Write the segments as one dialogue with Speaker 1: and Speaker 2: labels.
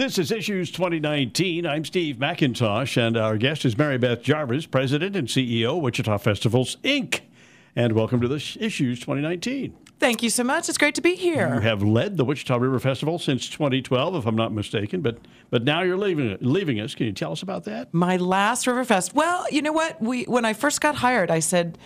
Speaker 1: This is Issues 2019. I'm Steve McIntosh, and our guest is Mary Beth Jarvis, President and CEO, Wichita Festivals, Inc. And welcome to the Issues 2019.
Speaker 2: Thank you so much. It's great to be here.
Speaker 1: You have led the Wichita River Festival since 2012, if I'm not mistaken, but but now you're leaving leaving us. Can you tell us about that?
Speaker 2: My last River Fest. Well, you know what? We when I first got hired, I said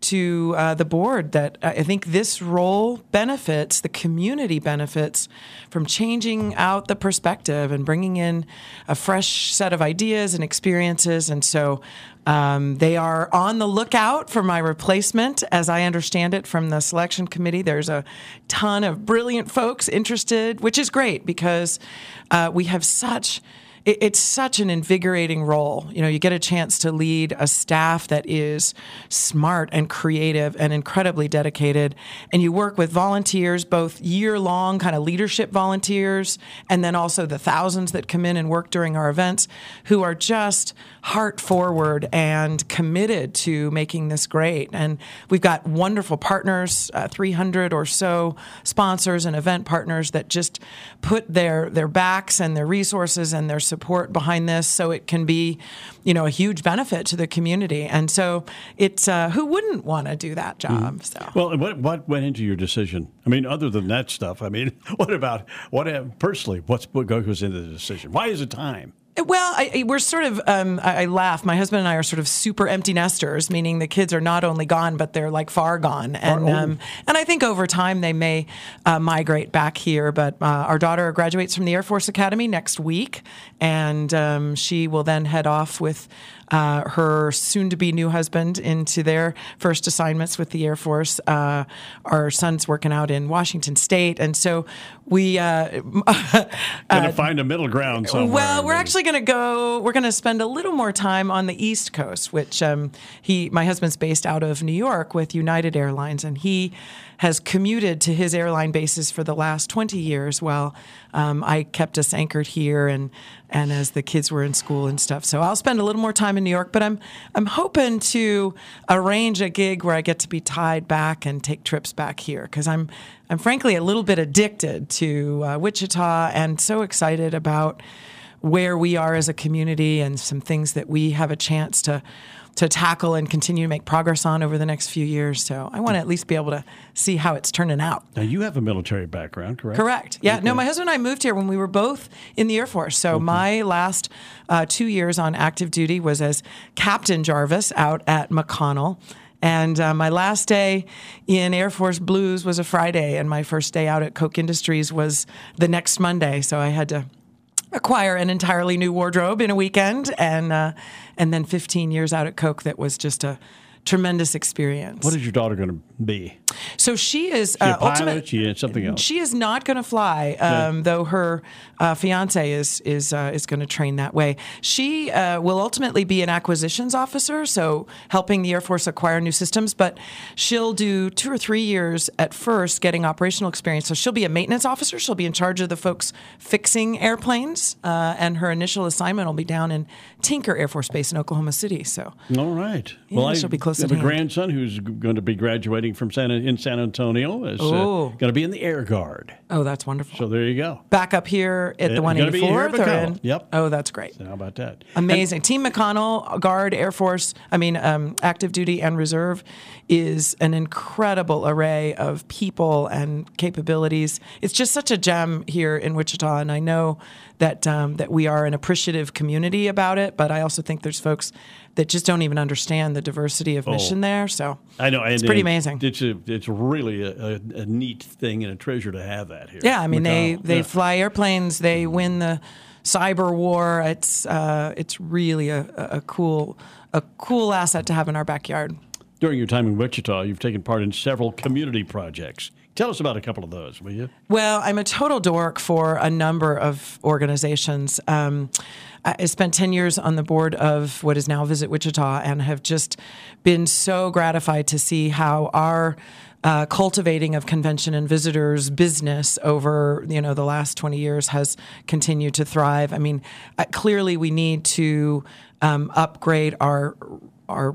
Speaker 2: to uh, the board that I think this role benefits, the community benefits from changing out the perspective and bringing in a fresh set of ideas and experiences. And so um, they are on the lookout for my replacement, as I understand it from the selection committee. There's a ton of brilliant folks interested, which is great because uh, we have such it, it's such an invigorating role. You know, you get a chance to lead a staff that is smart and creative and incredibly dedicated, and you work with volunteers, both year long kind of leadership volunteers, and then also the thousands that come in and work during our events who are just heart forward and committed to making this great. And we've got wonderful partners, uh, 300 or so sponsors and event partners that just put their their backs and their resources and their support behind this so it can be, you know, a huge benefit to the community. And so it's uh, who wouldn't want to do that job?
Speaker 1: Mm-hmm. So well, what what went into your decision? I mean, other than that stuff, I mean, what about what personally? What's what goes into the decision? Why is it time?
Speaker 2: Well, I, we're sort of, um, I, I, laugh. My husband and I are sort of super empty nesters, meaning the kids are not only gone, but they're like far gone. And, um, and I think over time they may uh, migrate back here. But uh, our daughter graduates from the Air Force Academy next week, and um, she will then head off with uh, her soon to be new husband into their first assignments with the Air Force. Uh, our son's working out in Washington State. And so we. Uh,
Speaker 1: Gonna find a middle ground somewhere.
Speaker 2: Well, we're actually going to go, we're going to spend a little more time on the East Coast, which um, he, my husband's based out of New York with United Airlines. And he, has commuted to his airline bases for the last 20 years while um, I kept us anchored here and and as the kids were in school and stuff. So I'll spend a little more time in New York, but I'm I'm hoping to arrange a gig where I get to be tied back and take trips back here because I'm I'm frankly a little bit addicted to uh, Wichita and so excited about where we are as a community and some things that we have a chance to to tackle and continue to make progress on over the next few years. So I want to at least be able to see how it's turning out.
Speaker 1: Now you have a military background, correct?
Speaker 2: Correct. Yeah. Okay. No, my husband and I moved here when we were both in the Air Force. So okay. my last uh, two years on active duty was as Captain Jarvis out at McConnell. And uh, my last day in Air Force Blues was a Friday, and my first day out at Koch Industries was the next Monday. So I had to acquire an entirely new wardrobe in a weekend, and uh, and then 15 years out at Koch that was just a tremendous experience.
Speaker 1: What is your daughter going to be?
Speaker 2: So she is
Speaker 1: she uh, ultimate. She is something else.
Speaker 2: She is not going to fly, um, though her uh, fiance is is uh, is going to train that way. She uh, will ultimately be an acquisitions officer, so helping the Air Force acquire new systems. But she'll do two or three years at first, getting operational experience. So she'll be a maintenance officer. She'll be in charge of the folks fixing airplanes, uh, and her initial assignment will be down in Tinker Air Force Base in Oklahoma City. So
Speaker 1: all right.
Speaker 2: Yeah, well, she'll I be close.
Speaker 1: Have
Speaker 2: a
Speaker 1: hand. grandson who's going to be graduating from San in San Antonio. Is uh, oh. going to be in the Air Guard.
Speaker 2: Oh, that's wonderful.
Speaker 1: So there you go.
Speaker 2: Back up here at the 184th or in?
Speaker 1: Yep.
Speaker 2: Oh, that's great.
Speaker 1: So how about that?
Speaker 2: Amazing. And, Team McConnell, Guard, Air Force, I mean, um, active duty and reserve is an incredible array of people and capabilities. It's just such a gem here in Wichita, and I know that um, that we are an appreciative community about it. But I also think there's folks that just don't even understand the diversity of mission oh, there. So
Speaker 1: I know
Speaker 2: it's pretty amazing.
Speaker 1: It's a, it's really a, a, a, neat thing and a treasure to have that here.
Speaker 2: Yeah, I mean they they yeah. fly airplanes, they win the cyber war. It's uh, it's really a, a cool a cool asset to have in our backyard.
Speaker 1: During your time in Wichita, you've taken part in several community projects. Tell us about a couple of those, will you?
Speaker 2: Well, I'm a total dork for a number of organizations. Um, I spent 10 years on the board of what is now Visit Wichita and have just been so gratified to see how our uh, cultivating of convention and visitors business over you know the last 20 years has continued to thrive. I mean, clearly we need to um, upgrade our our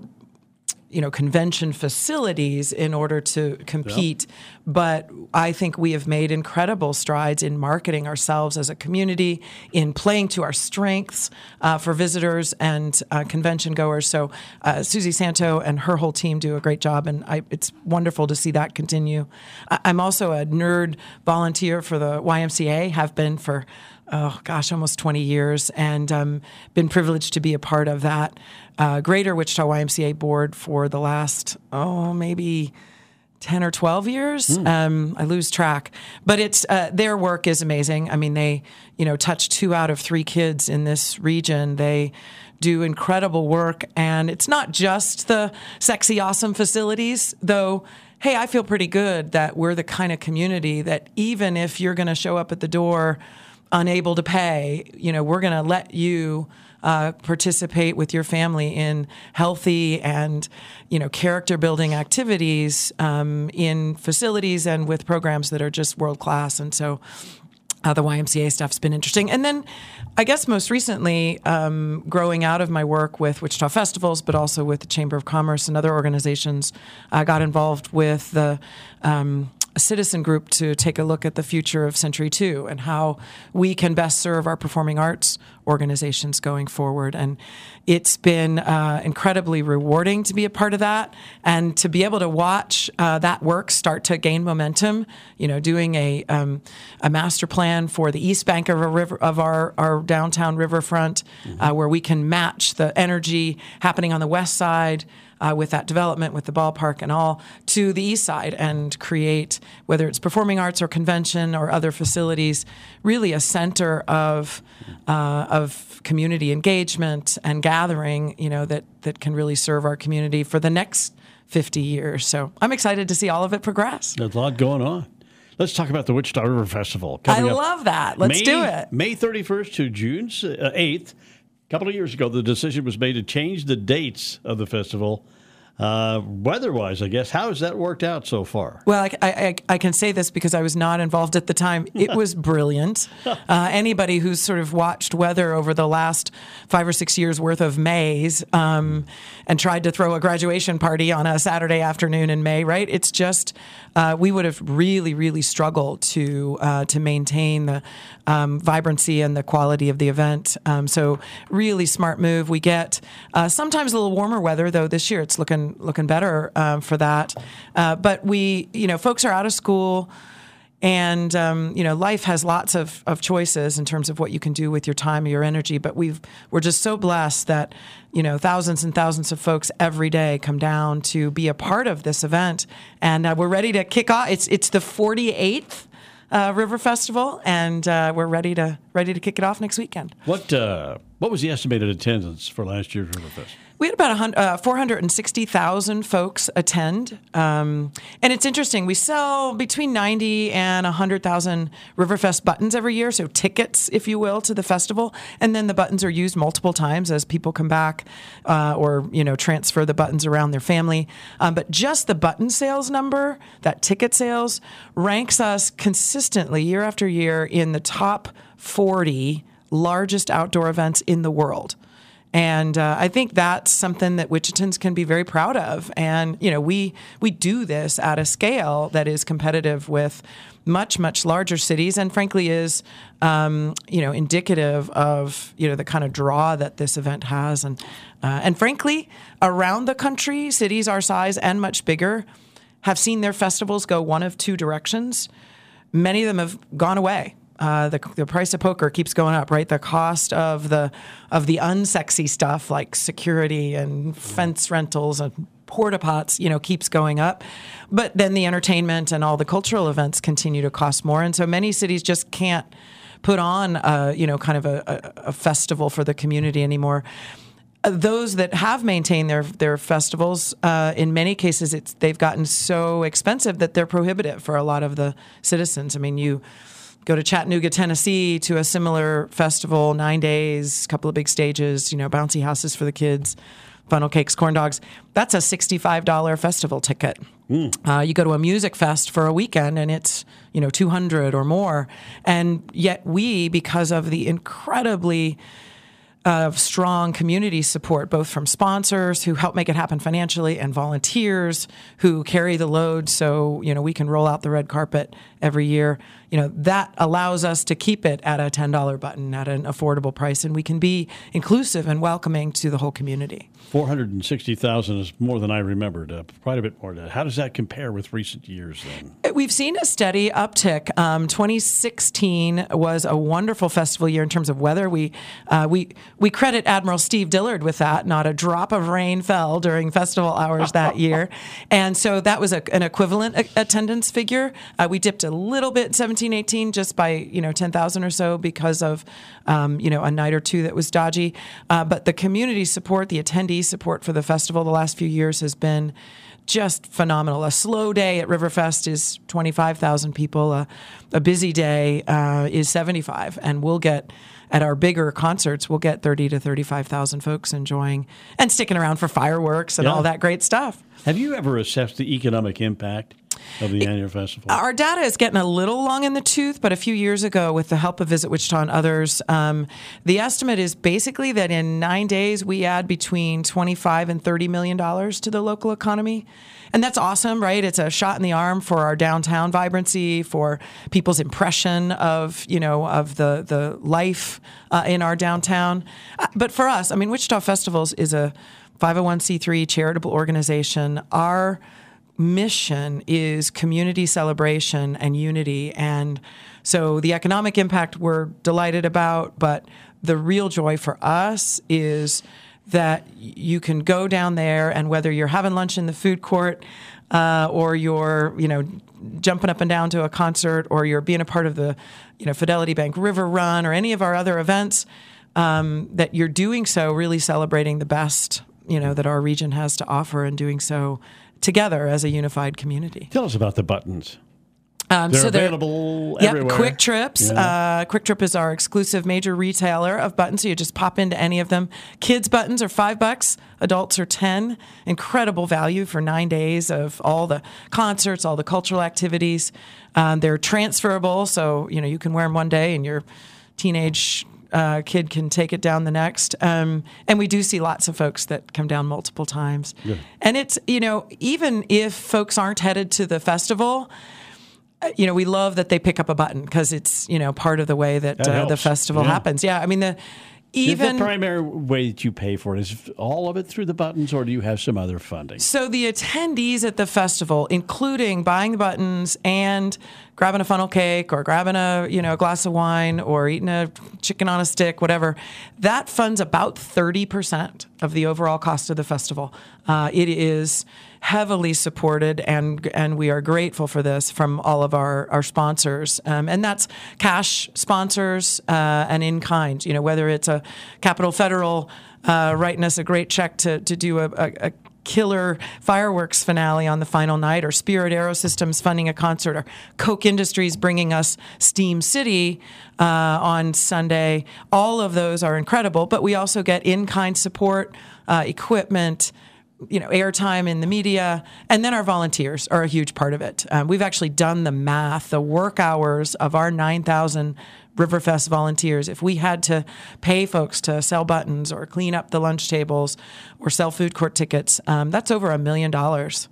Speaker 2: you know convention facilities in order to compete. Yep. but i think we have made incredible strides in marketing ourselves as a community in playing to our strengths uh, for visitors and uh, convention goers. So uh, susie santo and her whole team do a great job and I, it's wonderful to see that continue. I'm also a nerd volunteer for the ymca have been for oh gosh, almost 20 years, and um, been privileged to be a part of that uh, Greater Wichita YMCA board for the last oh maybe. 10 or 12 years. Mm. Um, I lose track, but it's uh, their work is amazing. I mean, they you know touch two out of three kids in this region. They do incredible work, and it's not just the sexy, awesome facilities, though. Hey, I feel pretty good that we're the kind of community that even if you're going to show up at the door unable to pay, you know, we're going to let you uh, participate with your family in healthy and you know character building activities um, in facilities and with programs that are just world class. And so uh, the YMCA stuff's been interesting. And then I guess most recently, um, growing out of my work with Wichita Festivals, but also with the Chamber of Commerce and other organizations, I got involved with the um, a citizen group to take a look at the future of Century 2 and how we can best serve our performing arts organizations going forward. And it's been uh, incredibly rewarding to be a part of that and to be able to watch uh, that work start to gain momentum. You know, doing a, um, a master plan for the east bank of, river, of our, our downtown riverfront mm-hmm. uh, where we can match the energy happening on the west side uh, with that development, with the ballpark and all, to the east side and create, whether it's performing arts or convention or other facilities, really a center of uh, of community engagement and gathering. You know that that can really serve our community for the next 50 years. So I'm excited to see all of it progress.
Speaker 1: There's a lot going on. Let's talk about the Wichita River Festival.
Speaker 2: I love that. Let's
Speaker 1: May,
Speaker 2: do it.
Speaker 1: May 31st to June 8th. Uh, a couple of years ago, the decision was made to change the dates of the festival uh, weather-wise, I guess, how has that worked out so far?
Speaker 2: Well, I, I, I, can say this because I was not involved at the time. It was brilliant. Uh, anybody who's sort of watched weather over the last five or six years worth of Mays um, and tried to throw a graduation party on a Saturday afternoon in May, right? It's just uh, we would have really, really struggled to uh, to maintain the um, vibrancy and the quality of the event. Um, so, really smart move. We get uh, sometimes a little warmer weather, though. This year, it's looking looking better um, for that. Uh, but we, you know, folks are out of school. And um, you know, life has lots of, of choices in terms of what you can do with your time, your energy. But we've we're just so blessed that you know thousands and thousands of folks every day come down to be a part of this event, and uh, we're ready to kick off. It's it's the 48th uh, River Festival, and uh, we're ready to ready to kick it off next weekend.
Speaker 1: What uh, what was the estimated attendance for last year's River Fest?
Speaker 2: We had about uh, 460,000 folks attend. Um, and it's interesting, we sell between 90 and 100,000 Riverfest buttons every year, so tickets, if you will, to the festival. And then the buttons are used multiple times as people come back uh, or, you know, transfer the buttons around their family. Um, but just the button sales number, that ticket sales, ranks us consistently year after year in the top 40 largest outdoor events in the world. And uh, I think that's something that Wichitans can be very proud of. And you know, we we do this at a scale that is competitive with much much larger cities, and frankly is um, you know indicative of you know the kind of draw that this event has. And uh, and frankly, around the country, cities our size and much bigger have seen their festivals go one of two directions. Many of them have gone away uh, the, the price of poker keeps going up, right? The cost of the of the unsexy stuff like security and fence rentals and porta pots, you know, keeps going up. But then the entertainment and all the cultural events continue to cost more, and so many cities just can't put on, a, you know, kind of a, a, a festival for the community anymore. uh, those that have maintained their their festivals, uh, in many cases, it's they've gotten so expensive that they're prohibitive for a lot of the citizens. I mean, you go to Chattanooga, Tennessee, to a similar festival, nine days, couple of big stages, you know, bouncy houses for the kids, funnel cakes, corn dogs. That's a sixty-five dollar festival ticket. Mm. Uh, you go to a music fest for a weekend, and it's you know two hundred or more, and yet we, because of the incredibly of strong community support, both from sponsors who help make it happen financially and volunteers who carry the load so, you know, we can roll out the red carpet every year. You know, that allows us to keep it at a $10 button at an affordable price and we can be inclusive and welcoming to the whole community.
Speaker 1: 460,000 is more than I remembered, uh, quite a bit more. How does that compare with recent years then?
Speaker 2: We've seen a steady uptick. Um, 2016 was a wonderful festival year in terms of weather. We, uh, we, we credit Admiral Steve Dillard with that. Not a drop of rain fell during festival hours that year. And so that was a, an equivalent a- attendance figure. Uh, we dipped a little bit in 17, 18 just by, you know, 10,000 or so because of, um, you know, a night or two that was dodgy. Uh, but the community support, the support for the festival the last few years has been just phenomenal. A slow day at Riverfest is 25,000 people. A, a, busy day uh, is 75, and we'll get at our bigger concerts, we'll get 30 to 35,000 folks enjoying and sticking around for fireworks and yeah. all that great stuff.
Speaker 1: Have you ever assessed the economic impact of the annual festival?
Speaker 2: Our data is getting a little long in the tooth, but a few years ago, with the help of Visit Wichita and others, um, the estimate is basically that in nine days we add between 25 and 30 million dollars to the local economy. And that's awesome, right? It's a shot in the arm for our downtown vibrancy, for people's impression of, you know, of the the life uh, in our downtown. Uh, but for us, I mean, Wichita Festivals is a 501c3 charitable organization. Our mission is community celebration and unity. And so the economic impact we're delighted about, but the real joy for us is that you can go down there and whether you're having lunch in the food court uh, or you're, you know, jumping up and down to a concert or you're being a part of the, you know, Fidelity Bank River Run or any of our other events, um, that you're doing so really celebrating the best, you know, that our region has to offer and doing so together as a unified community.
Speaker 1: Tell us about the buttons. Um, they're so available
Speaker 2: they're,
Speaker 1: everywhere.
Speaker 2: Yep, QuikTrips. Yeah. Uh, QuikTrip is our exclusive major retailer of buttons. So you just pop into any of them. Kids buttons are five bucks. Adults are ten. Incredible value for nine days of all the concerts, all the cultural activities. Um, they're transferable, so you know you can wear them one day and your teenage uh, kid can take it down the next. Um, and we do see lots of folks that come down multiple times. Yeah. And it's, you know, even if folks aren't headed to the festival, you know, we love that they pick up a button because it's, you know, part of the way that, that uh, the festival yeah. happens. Yeah. I mean, the, even
Speaker 1: the primary way that you pay for it is all of it through the buttons, or do you have some other funding?
Speaker 2: So the attendees at the festival, including buying the buttons and grabbing a funnel cake or grabbing a you know a glass of wine or eating a chicken on a stick, whatever, that funds about thirty percent of the overall cost of the festival. Uh, it is heavily supported, and and we are grateful for this from all of our our sponsors, um, and that's cash sponsors uh, and in kind. You know, whether it's a Capital Federal uh, writing us a great check to to do a, a, a killer fireworks finale on the final night, or Spirit Aerosystems funding a concert, or Koch Industries bringing us Steam City uh, on Sunday. All of those are incredible, but we also get in kind support, uh, equipment you know airtime in the media and then our volunteers are a huge part of it. Um, we've actually done the math the work hours of our 9000 riverfest volunteers. If we had to pay folks to sell buttons or clean up the lunch tables or sell food court tickets um, that's over a million dollars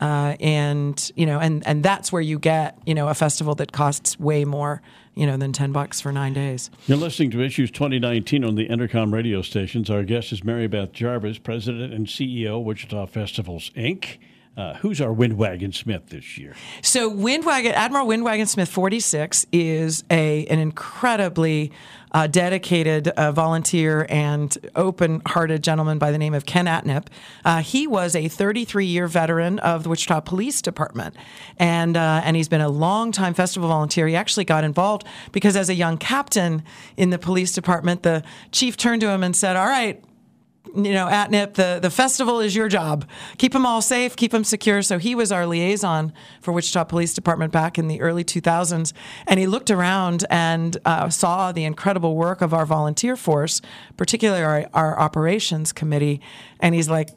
Speaker 2: uh, and you know and and that's where you get you know a festival that costs way more you know, than 10 bucks for nine days.
Speaker 1: You're listening to Issues 2019 on the Entercom radio stations. Our guest is Mary Beth Jarvis, President and CEO, Wichita Festivals, Inc. Uh, who's our Windwagon Smith this year?
Speaker 2: So Windwagon Admiral Windwagon Smith 46 is a an incredibly uh, dedicated uh, volunteer and open-hearted gentleman by the name of Ken Atnip. Uh, he was a 33-year veteran of the Wichita Police Department, and uh, and he's been a long-time festival volunteer. He actually got involved because as a young captain in the police department, the chief turned to him and said, "All right." You know, Atnip, the, the festival is your job. Keep them all safe, keep them secure. So he was our liaison for Wichita Police Department back in the early 2000s. And he looked around and uh, saw the incredible work of our volunteer force, particularly our, our operations committee. And he's like,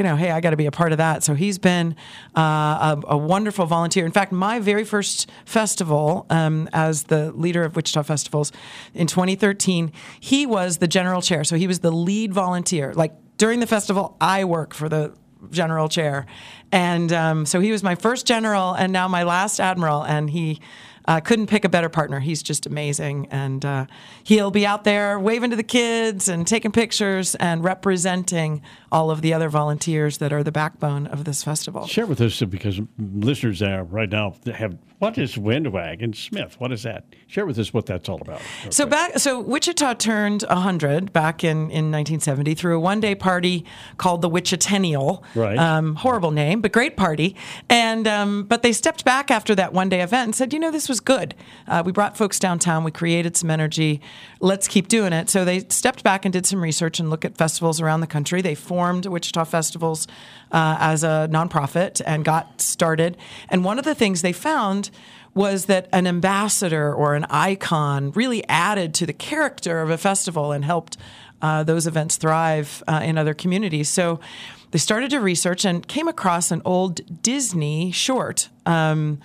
Speaker 2: you know, hey, I got to be a part of that. So he's been uh, a, a, wonderful volunteer. In fact, my very first festival um, as the leader of Wichita Festivals in 2013, he was the general chair. So he was the lead volunteer. Like during the festival, I work for the general chair. And um, so he was my first general and now my last admiral. And he uh, couldn't pick a better partner. He's just amazing. And uh, he'll be out there waving to the kids and taking pictures and representing all of the other volunteers that are the backbone of this festival.
Speaker 1: Share with us because listeners there right now have what is Windwagon Smith? What is that? Share with us what that's all about.
Speaker 2: Okay. So back, so Wichita turned 100 back in, in 1970 through a one-day party called the Wichitennial.
Speaker 1: Right.
Speaker 2: Um, horrible name, but great party. And um, but they stepped back after that one-day event and said, you know, this was good. Uh, we brought folks downtown. We created some energy. Let's keep doing it. So they stepped back and did some research and look at festivals around the country. They formed Wichita Festivals uh, as a nonprofit and got started. And one of the things they found was that an ambassador or an icon really added to the character of a festival and helped uh, those events thrive uh, in other communities. So they started to research and came across an old Disney short. Um,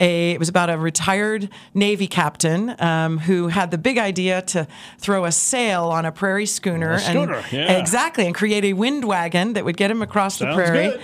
Speaker 2: a, it was about a retired Navy captain um, who had the big idea to throw a sail on a prairie schooner.
Speaker 1: A schooner,
Speaker 2: and,
Speaker 1: yeah.
Speaker 2: Exactly, and create a wind wagon that would get him across
Speaker 1: Sounds
Speaker 2: the prairie.
Speaker 1: Good.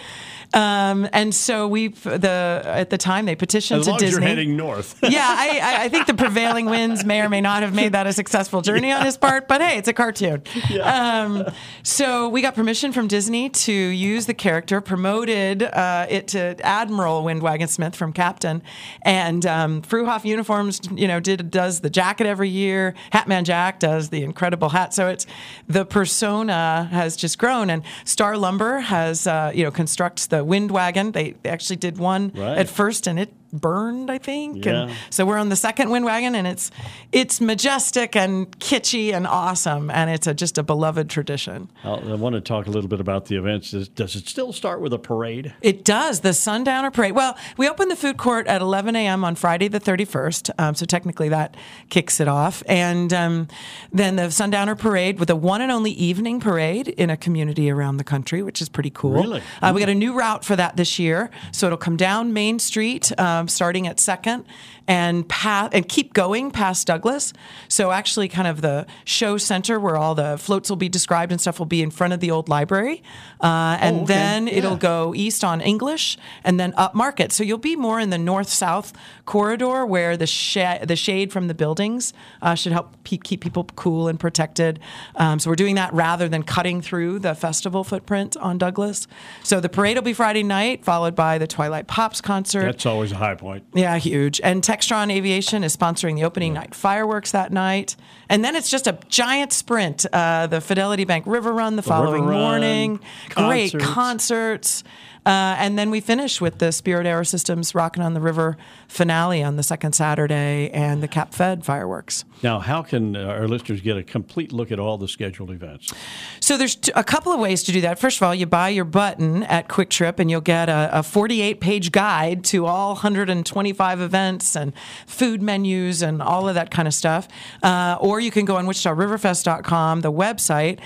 Speaker 2: Um, and so we, the at the time they petitioned
Speaker 1: as
Speaker 2: to Disney.
Speaker 1: As you're heading north.
Speaker 2: yeah, I, I, think the prevailing winds may or may not have made that a successful journey yeah. on his part, but hey, it's a cartoon. Yeah. Um, so we got permission from Disney to use the character, promoted uh, it to Admiral Windwagon Smith from Captain, and um, Fruhauf Uniforms, you know, did does the jacket every year. Hatman Jack does the incredible hat. So it's the persona has just grown, and Star Lumber has uh, you know constructs the wind wagon. They, they actually did one
Speaker 1: right.
Speaker 2: at first, and it burned, I think.
Speaker 1: Yeah.
Speaker 2: And so we're on the second wind wagon, and it's it's majestic and kitschy and awesome, and it's a, just a beloved tradition.
Speaker 1: I'll, i want to talk a little bit about the events. Does, does, it still start with a parade?
Speaker 2: It does. The Sundowner Parade. Well, we open the food court at 11 a.m. on Friday the 31st, um, so technically that kicks it off, and um, then the Sundowner Parade with a one and only evening parade in a community around the country, which is pretty cool.
Speaker 1: Really?
Speaker 2: Uh, we got a new route for that this year, so it'll come down Main Street. Um, Um, starting at Second and path and keep going past Douglas. So actually, kind of the show center where all the floats will be described and stuff will be in front of the old library, uh, and
Speaker 1: oh, okay.
Speaker 2: then
Speaker 1: yeah.
Speaker 2: it'll go east on English and then up Market. So you'll be more in the north-south corridor where the sh- the shade from the buildings uh, should help pe- keep people cool and protected. Um, so we're doing that rather than cutting through the festival footprint on Douglas. So the parade will be Friday night, followed by the Twilight Pops concert.
Speaker 1: That's always a high point.
Speaker 2: Yeah, huge. And Textron Aviation is sponsoring the opening night fireworks that night. And then it's just a giant sprint. Uh, the Fidelity Bank River Run the,
Speaker 1: The
Speaker 2: following
Speaker 1: Run,
Speaker 2: morning. Great
Speaker 1: concerts.
Speaker 2: concerts. Uh, and then we finish with the Spirit Aerosystems Rockin' on the River finale on the second Saturday and the Cap Fed fireworks.
Speaker 1: Now, how can uh, our listeners get a complete look at all the scheduled events?
Speaker 2: So there's t- a couple of ways to do that. First of all, you buy your button at QuikTrip, and you'll get a, a 48-page guide to all 125 events and food menus and all of that kind of stuff. Uh, or you can go on WichitaRiverFest.com, the website.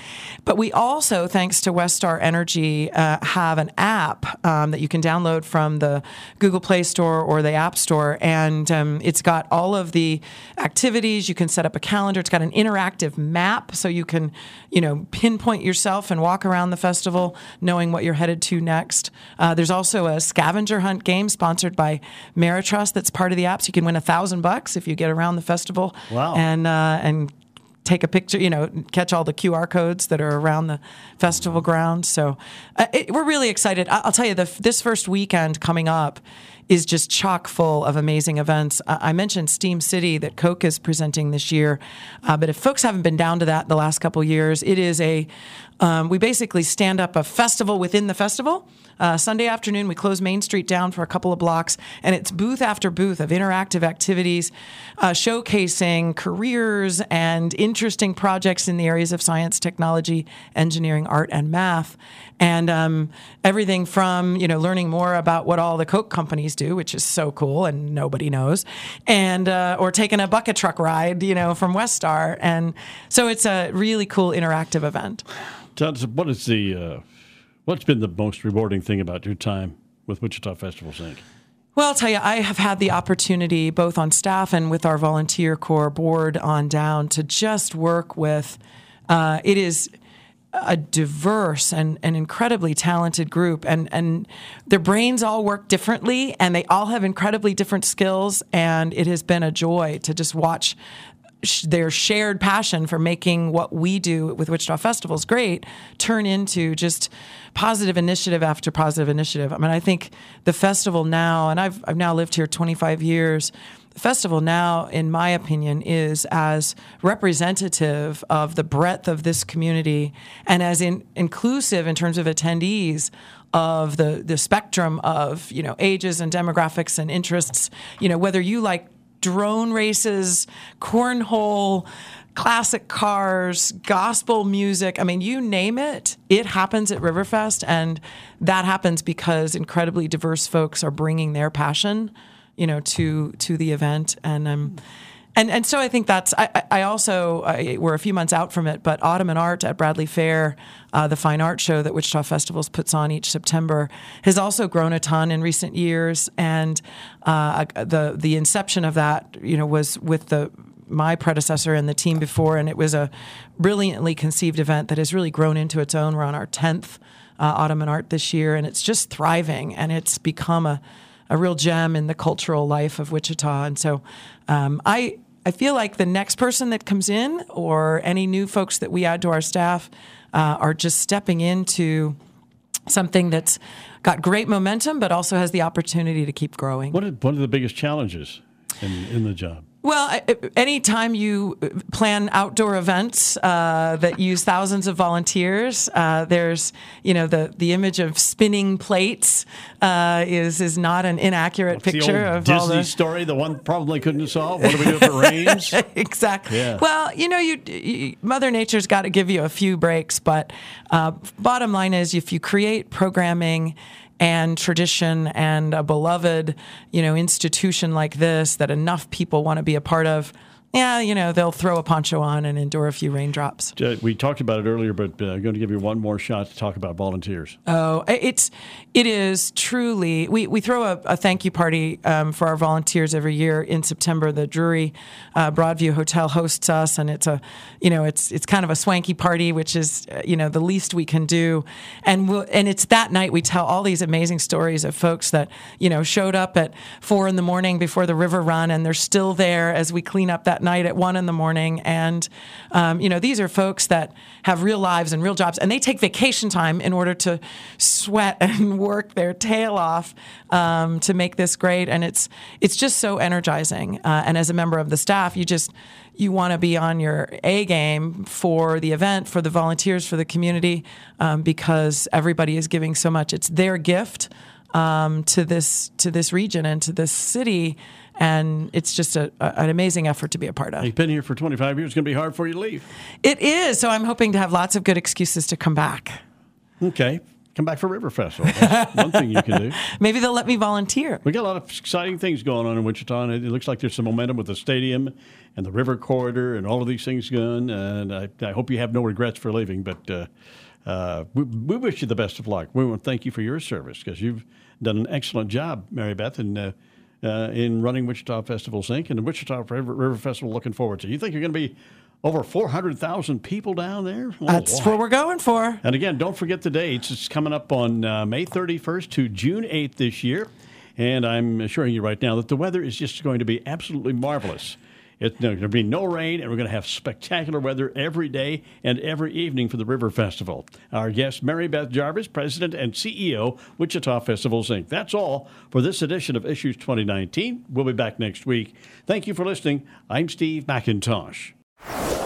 Speaker 2: But we also, thanks to Westar Energy, uh, have an app um, that you can download from the Google Play Store or the App Store, and um, it's got all of the activities. You can set up a calendar. It's got an interactive map, so you can, you know, pinpoint yourself and walk around the festival, knowing what you're headed to next. Uh, there's also a scavenger hunt game sponsored by Meritrust that's part of the app, so you can win a thousand bucks if you get around the festival.
Speaker 1: Wow.
Speaker 2: And uh, and take a picture, you know, catch all the QR codes that are around the festival grounds. So uh, it, we're really excited. I'll tell you, the, this first weekend coming up is just chock full of amazing events. I mentioned Steam City that Koch is presenting this year, uh, but if folks haven't been down to that the last couple years, it is a um, we basically stand up a festival within the festival. Uh, Sunday afternoon, we close Main Street down for a couple of blocks, and it's booth after booth of interactive activities uh, showcasing careers and interesting projects in the areas of science, technology, engineering, art, and math. And um, everything from you know learning more about what all the Koch companies do, which is so cool and nobody knows, and uh, or taking a bucket truck ride, you know, from Westar, And so it's a really cool interactive event.
Speaker 1: Tell us, what is the uh, what's been the most rewarding thing about your time with Wichita Festival Inc.?
Speaker 2: Well, I'll tell you, I have had the opportunity, both on staff and with our volunteer corps board on down, to just work with. Uh, it is a diverse and an incredibly talented group, and and their brains all work differently, and they all have incredibly different skills, and it has been a joy to just watch their shared passion for making what we do with Wichita Festivals great turn into just positive initiative after positive initiative. I mean, I think the festival now, and I've, I've now lived here 25 years. Festival now, in my opinion, is as representative of the breadth of this community and as in, inclusive in terms of attendees of the the spectrum of you know ages and demographics and interests. You know whether you like drone races, cornhole, classic cars, gospel music. I mean, you name it, it happens at Riverfest. And that happens because incredibly diverse folks are bringing their passion, you know, to, to the event. And, um, and, and so I think that's, I, I also, I, we're a few months out from it, but Autumn and Art at Bradley Fair, uh, the fine art show that Wichita Festivals puts on each September, has also grown a ton in recent years. And uh, the, the inception of that, you know, was with the, my predecessor and the team before, and it was a brilliantly conceived event that has really grown into its own. We're on our 10th uh, Autumn and Art this year, and it's just thriving, and it's become a, a real gem in the cultural life of Wichita. And so um, I, I feel like the next person that comes in or any new folks that we add to our staff uh, are just stepping into something that's got great momentum, but also has the opportunity to keep growing.
Speaker 1: What are one of the biggest challenges in, in the job?
Speaker 2: Well, anytime you plan outdoor events uh, that use thousands of volunteers, uh, there's you know the the image of spinning plates uh, is is not an inaccurate
Speaker 1: What's
Speaker 2: picture of
Speaker 1: Disney
Speaker 2: all the Disney
Speaker 1: story. The one probably couldn't solve. What do we do if it rains?
Speaker 2: exactly.
Speaker 1: Yeah.
Speaker 2: Well, you know, you, you Mother Nature's got to give you a few breaks, but uh, bottom line is, if you create programming and tradition and a beloved, you know, institution like this that enough people want to be a part of, yeah, you know, they'll throw a poncho on and endure a few raindrops.
Speaker 1: We talked about it earlier, but uh, I'm going to give you one more shot to talk about volunteers.
Speaker 2: Oh, it's it is truly. We we throw a, a thank you party um, for our volunteers every year in September. The Drury uh, Broadview Hotel hosts us, and it's a you know it's it's kind of a swanky party, which is uh, you know the least we can do, and we'll, and it's that night we tell all these amazing stories of folks that you know showed up at four in the morning before the river run, and they're still there as we clean up that night at one in the morning, and um, you know these are folks that have real lives and real jobs, and they take vacation time in order to sweat and work their tail off um, to make this great. And it's it's just so energizing. Uh, and as a member of the staff, you just you want to be on your A game for the event, for the volunteers, for the community, um, because everybody is giving so much. It's their gift um, to this to this region and to this city. And it's just a, a, an amazing effort to be a part of.
Speaker 1: You've been here for 25 years. It's going to be hard for you to leave.
Speaker 2: It is. So I'm hoping to have lots of good excuses to come back.
Speaker 1: Okay. Come back for River Festival. That's one thing you can do.
Speaker 2: Maybe they'll let me volunteer.
Speaker 1: We got a lot of exciting things going on in Wichita, and it looks like there's some momentum with the stadium and the river corridor and all of these things going. And I, I hope you have no regrets for leaving, but uh, uh, we, we wish you the best of luck. We want to thank you for your service because you've done an excellent job, Mary Beth, and uh, uh, in running Wichita Festivals Inc and the Wichita River, river Festival. Looking forward to. You think you're going to be over 400,000 people down there? Oh,
Speaker 2: That's
Speaker 1: boy.
Speaker 2: what we're going for.
Speaker 1: And again, don't forget the dates. It's coming up on uh, May 31st to June 8th this year. And I'm assuring you right now that the weather is just going to be absolutely marvelous It's going to be no rain, and we're going to have spectacular weather every day and every evening for the River Festival. Our guest, Mary Beth Jarvis, President and CEO, Wichita Festivals Inc. That's all for this edition of Issues 2019. We'll be back next week. Thank you for listening. I'm Steve McIntosh.